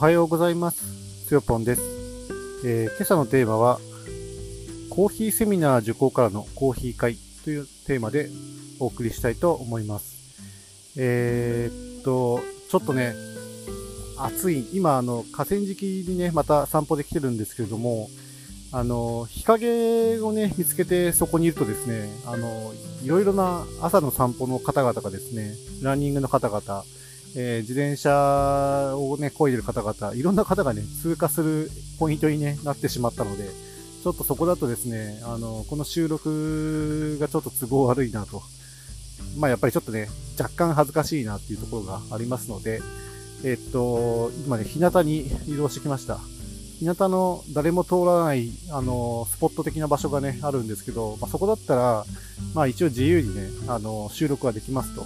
はようございます。つよぽんです、えー今朝のテーマは、コーヒーセミナー受講からのコーヒー会というテーマでお送りしたいと思います。えーっと、ちょっとね、暑い、今、あの、河川敷にね、また散歩できてるんですけれども、あの、日陰をね、見つけてそこにいるとですね、あの、いろいろな朝の散歩の方々がですね、ランニングの方々、えー自転車をね、漕いでる方々、いろんな方がね、通過するポイントに、ね、なってしまったので、ちょっとそこだとですね、あの、この収録がちょっと都合悪いなと。まあやっぱりちょっとね、若干恥ずかしいなっていうところがありますので、えっと、今ね、日向に移動してきました。日向の誰も通らない、あの、スポット的な場所がね、あるんですけど、まあ、そこだったら、まあ一応自由にね、あの、収録はできますと。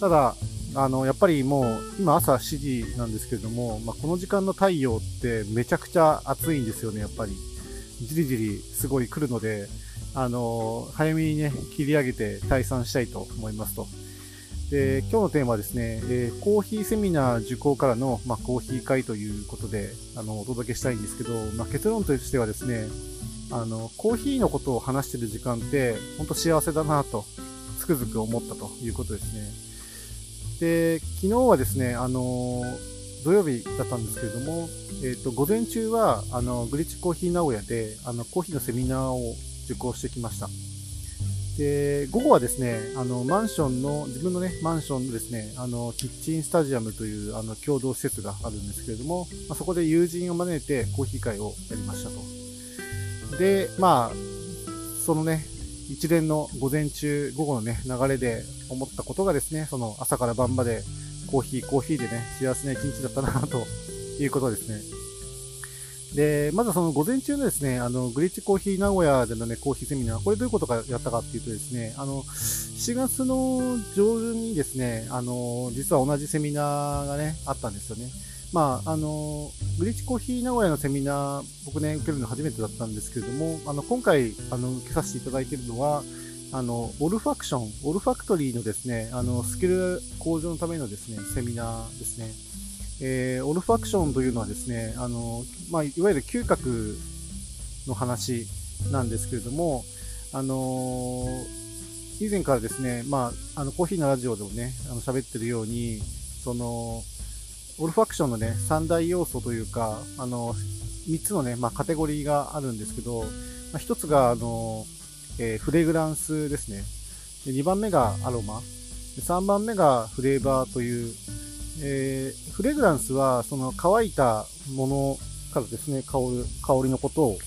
ただ、あの、やっぱりもう、今朝7時なんですけれども、まあ、この時間の太陽ってめちゃくちゃ暑いんですよね、やっぱり。じりじりすごい来るので、あの、早めにね、切り上げて退散したいと思いますと。で、今日のテーマはですね、えーコーヒーセミナー受講からの、まあ、コーヒー会ということで、あの、お届けしたいんですけど、まあ、結論としてはですね、あの、コーヒーのことを話してる時間って、本当幸せだなと、つくづく思ったということですね。で、昨日はですね、あの、土曜日だったんですけれども、えっ、と、午前中は、あの、グリッチコーヒー名古屋で、あの、コーヒーのセミナーを受講してきました。で、午後はですね、あの、マンションの、自分のね、マンションのですね、あの、キッチンスタジアムという、あの、共同施設があるんですけれども、まあ、そこで友人を招いてコーヒー会をやりましたと。で、まあ、そのね、一連の午前中、午後のね、流れで思ったことがですね、その朝から晩までコーヒー、コーヒーでね、幸せな一日だったな、ということですね。で、まずその午前中のですね、あの、グリッチコーヒー名古屋でのね、コーヒーセミナー、これどういうことかやったかっていうとですね、あの、7月の上旬にですね、あの、実は同じセミナーがね、あったんですよね。まあ、あの、グリッチコーヒー名古屋のセミナー、僕ね、受けるの初めてだったんですけれども、あの、今回、あの、受けさせていただいているのは、あの、オルファクション、オルファクトリーのですね、あの、スキル向上のためのですね、セミナーですね。えーオルファクションというのはですね、あの、まあ、いわゆる嗅覚の話なんですけれども、あの以前からですね、まあ、あの、コーヒーのラジオでもね、あの、喋ってるように、その、オルファクションのね、三大要素というか、あの、三つのね、まあ、カテゴリーがあるんですけど、まあ、一つが、あの、えーフレグランスですね。で2番目がアロマ。で3番目がフレーバーという、えーフレグランスは、その乾いたものからですね、香る、香りのことを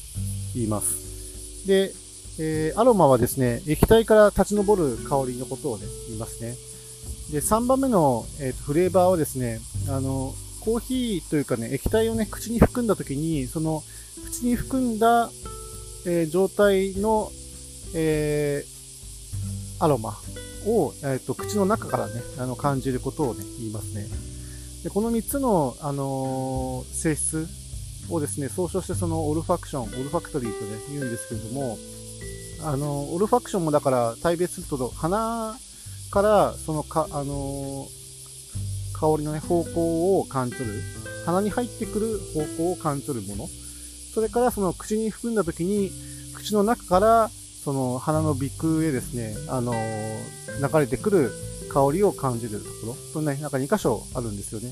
言います。で、えーアロマはですね、液体から立ち上る香りのことをね、言いますね。で、3番目の、えーとフレーバーはですね、あの、コーヒーというかね、液体をね、口に含んだ時に、その、口に含んだ、えー状態の、えーアロマを、えーと口の中からね、あの感じることをね、言いますね。でこの3つの、あのー性質をですね、総称してそのオルファクション、オルファクトリーとね、言うんですけれども、あの、オルファクションもだから大別すると、鼻からそのか、あのー香りのね、方向を感じる。鼻に入ってくる方向を感じるもの。それからその口に含んだ時に、口の中からその鼻の鼻腔へですね、あのー流れてくる香りを感じるところ。そのね、なんか2箇所あるんですよね。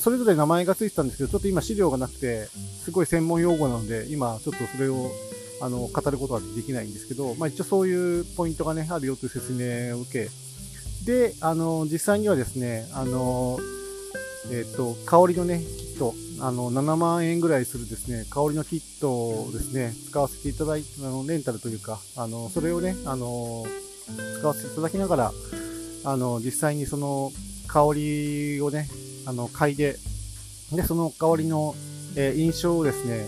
それぞれ名前がついてたんですけど、ちょっと今資料がなくて、すごい専門用語なので、今ちょっとそれをあの語ることはできないんですけど、まあ一応そういうポイントがね、あるよという説明を受け、で、あの、実際にはですね、あの、えっ、と、香りのね、キット、あの、7万円ぐらいするですね、香りのキットをですね、使わせていただいて、あの、レンタルというか、あの、それをね、あの、使わせていただきながら、あの、実際にその香りをね、あの、嗅いで、で、その香りの、えー印象をですね、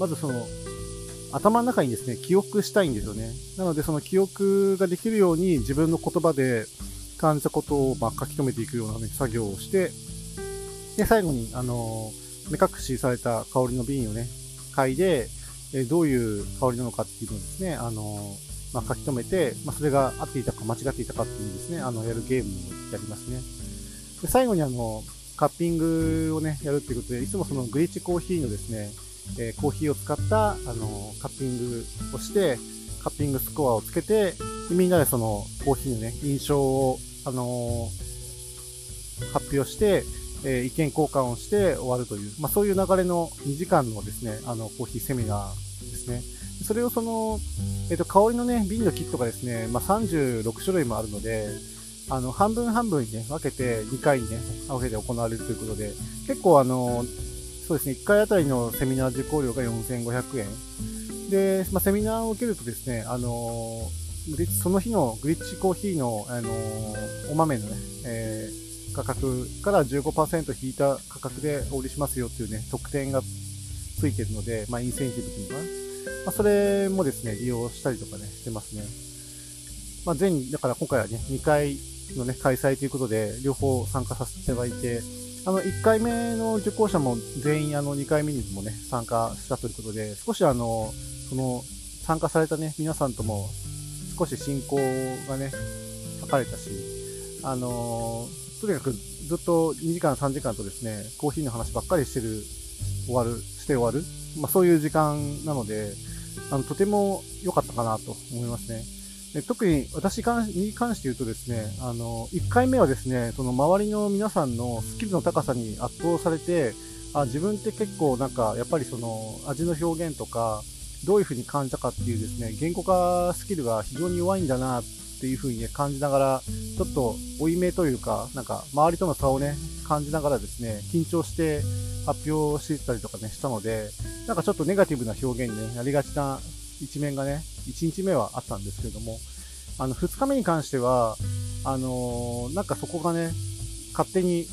まずその、頭の中にですね、記憶したいんですよね。なので、その記憶ができるように自分の言葉で感じたことを、ま、書き留めていくような、ね、作業をして、で、最後に、あの目隠しされた香りの瓶をね、嗅いで、えどういう香りなのかっていうのをですね、あのま、書き留めて、まあ、それが合っていたか間違っていたかっていうのですね、あの、やるゲームをやりますね。で最後にあの、カッピングをね、やるっていうことで、いつもそのグリッチコーヒーのですね、えー、コーヒーを使った、あのカッピングをして、カッピングスコアをつけて、みんなでそのコーヒーのね、印象を、あの、発表して、えー、意見交換をして終わるという、まあ、そういう流れの2時間のですね、あの、コーヒーセミナーですね。それをその、えっ、ー、と、香りのね、瓶のキットがですね、まあ、36種類もあるので、あの、半分半分にね、分けて2回にね、分けて行われるということで、結構あの、そうですね、1回あたりのセミナー受講料が4500円。で、まあ、セミナーを受けるとですね、あのその日のグリッチコーヒーの、あのお豆のね、えー、価格から15%引いた価格でお売りしますよっていうね、特典がついてるので、まあ、インセンティブっていうのかな。まあ、それもですね、利用したりとかね、してますね。まあ、全、だから今回はね、2回のね、開催ということで、両方参加させていただいて、あの、1回目の受講者も全員、あの、2回目にもね、参加したということで、少しあの、その、参加されたね、皆さんとも、少し進行がね、図れたし、あのとにかくずっと2時間、3時間とですね、コーヒーの話ばっかりしてる、終わる、して終わる、まあ、そういう時間なので、あの、とても良かったかなと思いますね。で特に私に関して言うとですね、あの、1回目はですね、その周りの皆さんのスキルの高さに圧倒されて、あ自分って結構なんか、やっぱりその味の表現とか、どういう風に感じたかっていうですね、言語化スキルが非常に弱いんだなっていう風にね、感じながら、ちょっと負い目というか、なんか周りとの差をね、感じながらですね、緊張して発表してたりとかね、したので、なんかちょっとネガティブな表現に、ね、なりがちな一面がね、1日目はあったんですけれども、あの、2日目に関しては、あのー、なんかそこがね、勝手に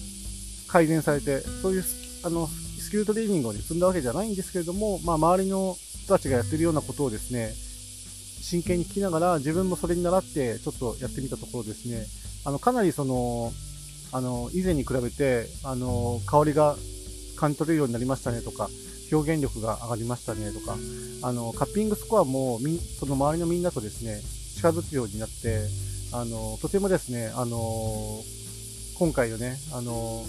改善されて、そういうあの、スキルトレーニングを、ね、積んだわけじゃないんですけれども、まあ、周りの人たちがやってるようなことをですね、真剣に聞きながら、自分もそれに習って、ちょっとやってみたところですね、あの、かなりその、あの、以前に比べて、あの、香りが感じ取れるようになりましたねとか、表現力が上がりましたねとか、あの、カッピングスコアもみ、その周りのみんなとですね、近づくようになって、あの、とてもですね、あの、今回のね、あの、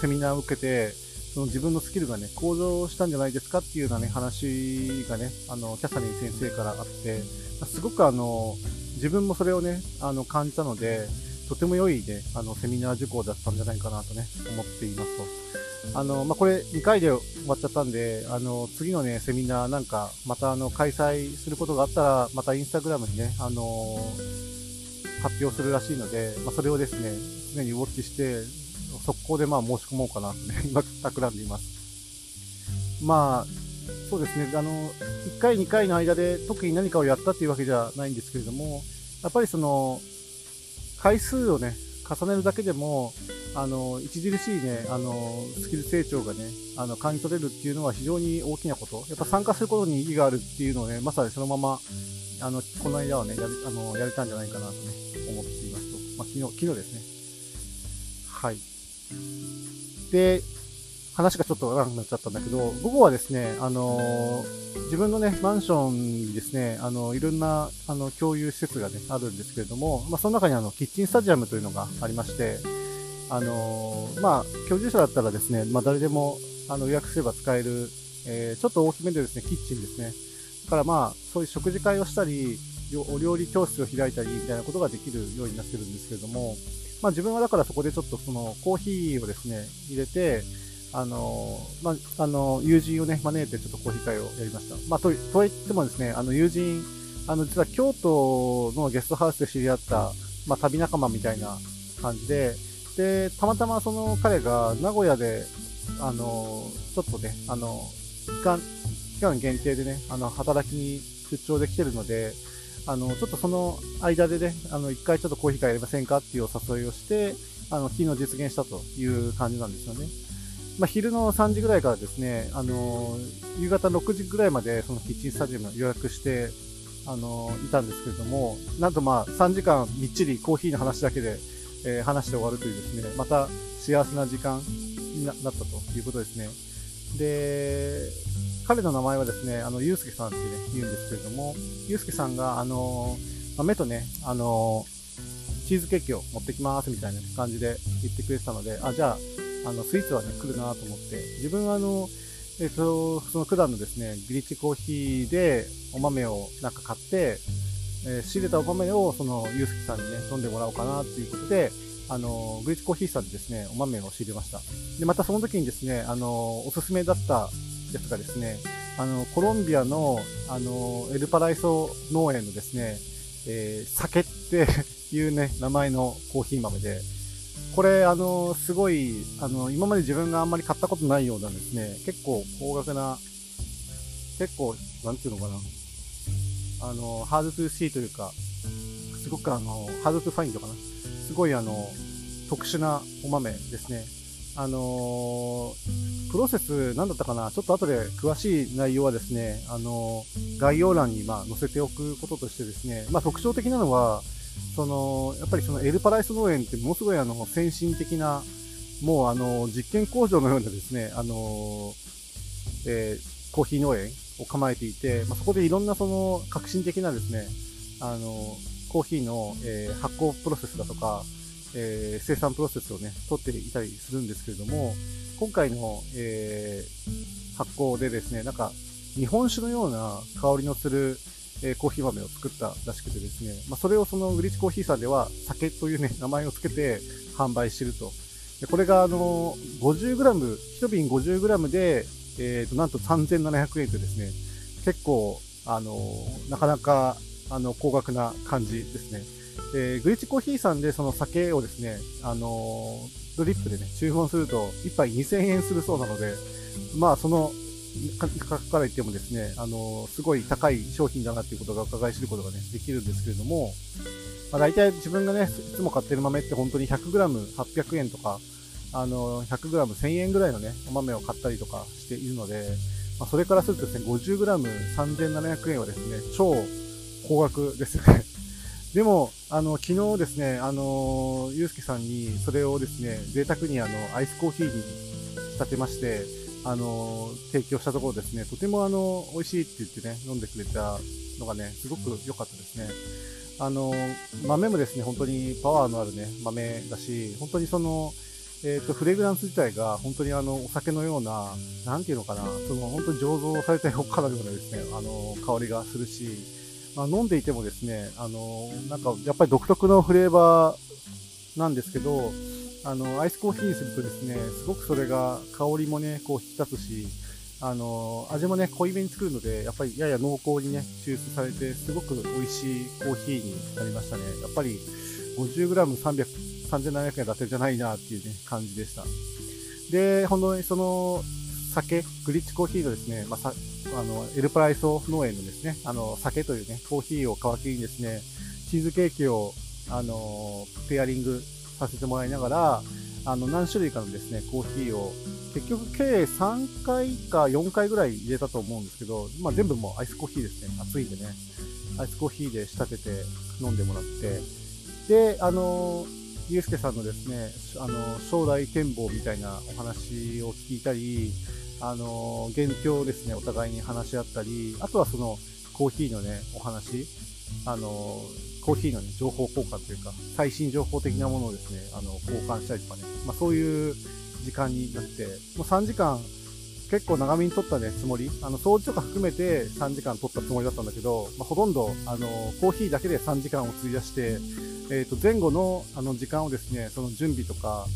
セミナーを受けて、その自分のスキルがね、向上したんじゃないですかっていうようなね、話がね、あの、キャサリン先生からあって、すごくあの、自分もそれをね、あの、感じたので、とても良いね、あの、セミナー受講だったんじゃないかなとね、思っていますと。あの、まあ、これ2回で終わっちゃったんで、あの、次のね、セミナーなんか、またあの、開催することがあったら、またインスタグラムにね、あの発表するらしいので、まあ、それをですね、常にウォッチして、速攻でまあ申し込もうかなとね、今、企んでいます。まあ、そうですね、あの、1回、2回の間で特に何かをやったっていうわけじゃないんですけれども、やっぱりその、回数をね、重ねるだけでも、あの、著しいね、あの、スキル成長がね、あの、感じ取れるっていうのは非常に大きなこと。やっぱ参加することに意義があるっていうのをね、まさにそのまま、あの、この間はね、やあの、やれたんじゃないかなとね、思っていますと。まあ、昨日、昨日ですね。はい。で、話がちょっと長くなっちゃったんだけど、午後はですね、あの、自分のね、マンションにですね、あの、いろんな、あの、共有施設がね、あるんですけれども、まあ、その中にあの、キッチンスタジアムというのがありまして、あのー、まあ、居住者だったらですね、まあ、誰でも、あの、予約すれば使える、えー、ちょっと大きめでですね、キッチンですね。だからまあ、そういう食事会をしたり、お料理教室を開いたりみたいなことができるようになってるんですけれども、まあ自分はだからそこでちょっとそのコーヒーをですね、入れて、あの、まあ、あの、友人をね、招いてちょっとコーヒー会をやりました。まあ、と、とはいってもですね、あの、友人、あの、実は京都のゲストハウスで知り合った、まあ、旅仲間みたいな感じで、で、たまたまその彼が名古屋で、あの、ちょっとね、あの、期間、期間限定でね、あの、働きに出張できてるので、あの、ちょっとその間でね、あの、一回ちょっとコーヒー会やりませんかっていうお誘いをして、あの、昨日実現したという感じなんですよね。まあ、昼の3時ぐらいからですね、あの、夕方6時ぐらいまでそのキッチンスタジアム予約して、あの、いたんですけれども、なんとまあ3時間みっちりコーヒーの話だけでえー、話して終わるというですね、また幸せな時間になったということですね。で、彼の名前はですね、あの、ゆうすけさんってね、言うんですけれども、ゆうすけさんが、あの、ま、目とね、あの、チーズケーキを持ってきますみたいな感じで言ってくれてたので、あ、じゃあ、あの、スイーツはね、来るなと思って、自分はあの、えっ、ー、と、その九段のですね、グリッチコーヒーでお豆をなんか買って、えー、仕入れたお豆をその、ゆうすけさんにね、飲んでもらおうかなっていうことで、あの、グリッチコーヒーさんでですね、お豆を仕入れました。で、またその時にですね、あの、おすすめだったやつがですね、あの、コロンビアの、あの、エルパライソ農園のですね、えー、酒っていうね、名前のコーヒー豆で、これ、あの、すごい、あの、今まで自分があんまり買ったことないようなですね。結構高額な、結構、なんていうのかな。あの、 hard to see というか、すごくあの、 hard to find かな。すごいあの、特殊なお豆ですね。あのー、プロセス何だったかな？ちょっと後で詳しい内容はですね、あのー、概要欄にまあ載せておくこととしてですね、まあ特徴的なのは、その、やっぱりそのエルパライス農園ってものすごいあの、先進的な、もうあの、実験工場のようなですね、あの、えー、コーヒー農園を構えていて、まあ、そこでいろんなその革新的なですね、あの、コーヒーの、えー、発酵プロセスだとか、えー、生産プロセスをね、取っていたりするんですけれども、今回の、えー、発酵でですね、なんか、日本酒のような香りのする、えー、コーヒー豆を作ったらしくてですね、まあ、それをそのグリッチコーヒーさんでは酒というね、名前を付けて販売してると。でこれがあの、50g、1瓶 50g で、えっ、ー、と、なんと3700円とですね、結構、あの、なかなか、あの、高額な感じですね。えー、グリッチコーヒーさんでその酒をですね、あのドリップでね、注文すると1杯2000円するそうなので、まあその価格から言ってもですね、あのすごい高い商品だなっていうことが伺い知ることがね、できるんですけれども、まあ、大体自分がね、いつも買ってる豆って本当に 100g800 円とか、あの、100g1000 円ぐらいのね、お豆を買ったりとかしているので、まあ、それからするとですね、50g3700 円はですね、超高額ですよね。でも、あの、昨日ですね、あの、ゆうすけさんにそれをですね、贅沢にあの、アイスコーヒーに仕立てまして、あの、提供したところですね、とてもあの、美味しいって言ってね、飲んでくれたのがね、すごく良かったですね。あの、豆もですね、本当にパワーのあるね、豆だし、本当にその、えっ、ー、と、フレグランス自体が本当にあの、お酒のような、なんていうのかな、その本当に醸造されたよかのようなですね、あの、香りがするし、まあ、飲んでいてもですね、あの、なんかやっぱり独特のフレーバーなんですけど、あの、アイスコーヒーにするとですね、すごくそれが香りもね、こう引き立つし、あの、味もね、濃いめに作るので、やっぱりやや濃厚にね、抽出されて、すごく美味しいコーヒーになりましたね。やっぱり 50g300、3700円だけじゃないなっていうね、感じでした。で、本当にその、酒、グリッチコーヒーのですね、まあ、あの、エルプライソ農園のですね、あの、酒というね、コーヒーを皮切りにですね、チーズケーキを、あの、ペアリングさせてもらいながら、あの、何種類かのですね、コーヒーを、結局計3回か4回ぐらい入れたと思うんですけど、まあ、全部もうアイスコーヒーですね、熱いんでね、アイスコーヒーで仕立てて飲んでもらって、で、あの、ゆうすけさんのですね、あの、将来展望みたいなお話を聞いたり、あの、現況をですね、お互いに話し合ったり、あとはその、コーヒーのね、お話、あの、コーヒーの、ね、情報交換というか、最新情報的なものをですね、あの、交換したりとかね、まあそういう時間になって、もう3時間、結構長めに撮ったね、つもり、あの、掃除とか含めて3時間撮ったつもりだったんだけど、まあ、ほとんど、あの、コーヒーだけで3時間を費やして、えっ、ー、と、前後の、あの、時間をですね、その準備とか、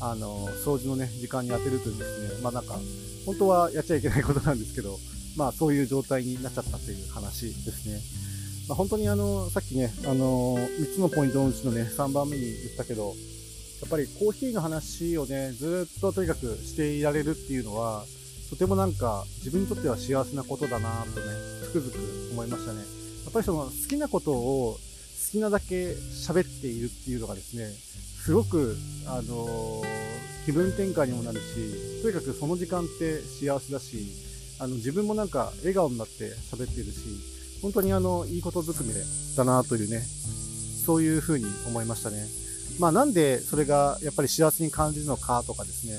あの、掃除のね、時間に当てるというですね、まあなんか、本当はやっちゃいけないことなんですけど、まあそういう状態になっちゃったという話ですね。まあ、本当にあの、さっきね、あの、3つのポイントのうちのね、3番目に言ったけど、やっぱりコーヒーの話をね、ずっととにかくしていられるっていうのは、とてもなんか自分にとっては幸せなことだなとね、つくづく思いましたね。やっぱりその好きなことを好きなだけ喋っているっていうのがですね、すごく、あのー、気分転換にもなるし、とにかくその時間って幸せだし、あの、自分もなんか笑顔になって喋っているし、本当にあの、いいことずくめだなというね、そういうふうに思いましたね。まあなんでそれがやっぱり幸せに感じるのかとかですね、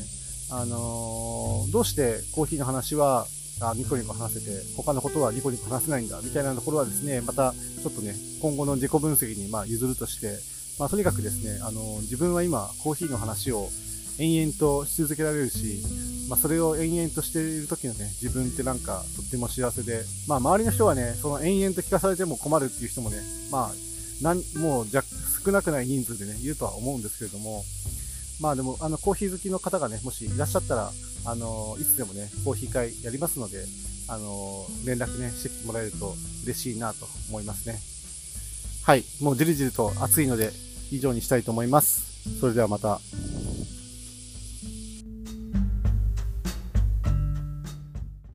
あのー、どうしてコーヒーの話はあニコニコ話せて、他のことはニコニコ話せないんだ、みたいなところはですね、またちょっとね、今後の自己分析にま譲るとして、まあ、とにかくですね、あの、自分は今、コーヒーの話を延々とし続けられるし、まあ、それを延々としている時のね、自分ってなんかとっても幸せで、まあ、周りの人はね、その延々と聞かされても困るっていう人もね、まあ、なんもう少なくない人数でね、いるとは思うんですけれども、まあでも、あの、コーヒー好きの方がね、もしいらっしゃったら、あの、いつでもね、コーヒー会やりますので、あの、連絡ね、してきてもらえると嬉しいなと思いますね。はい、もうじりじりと暑いので、以上にしたいと思います。それではまた。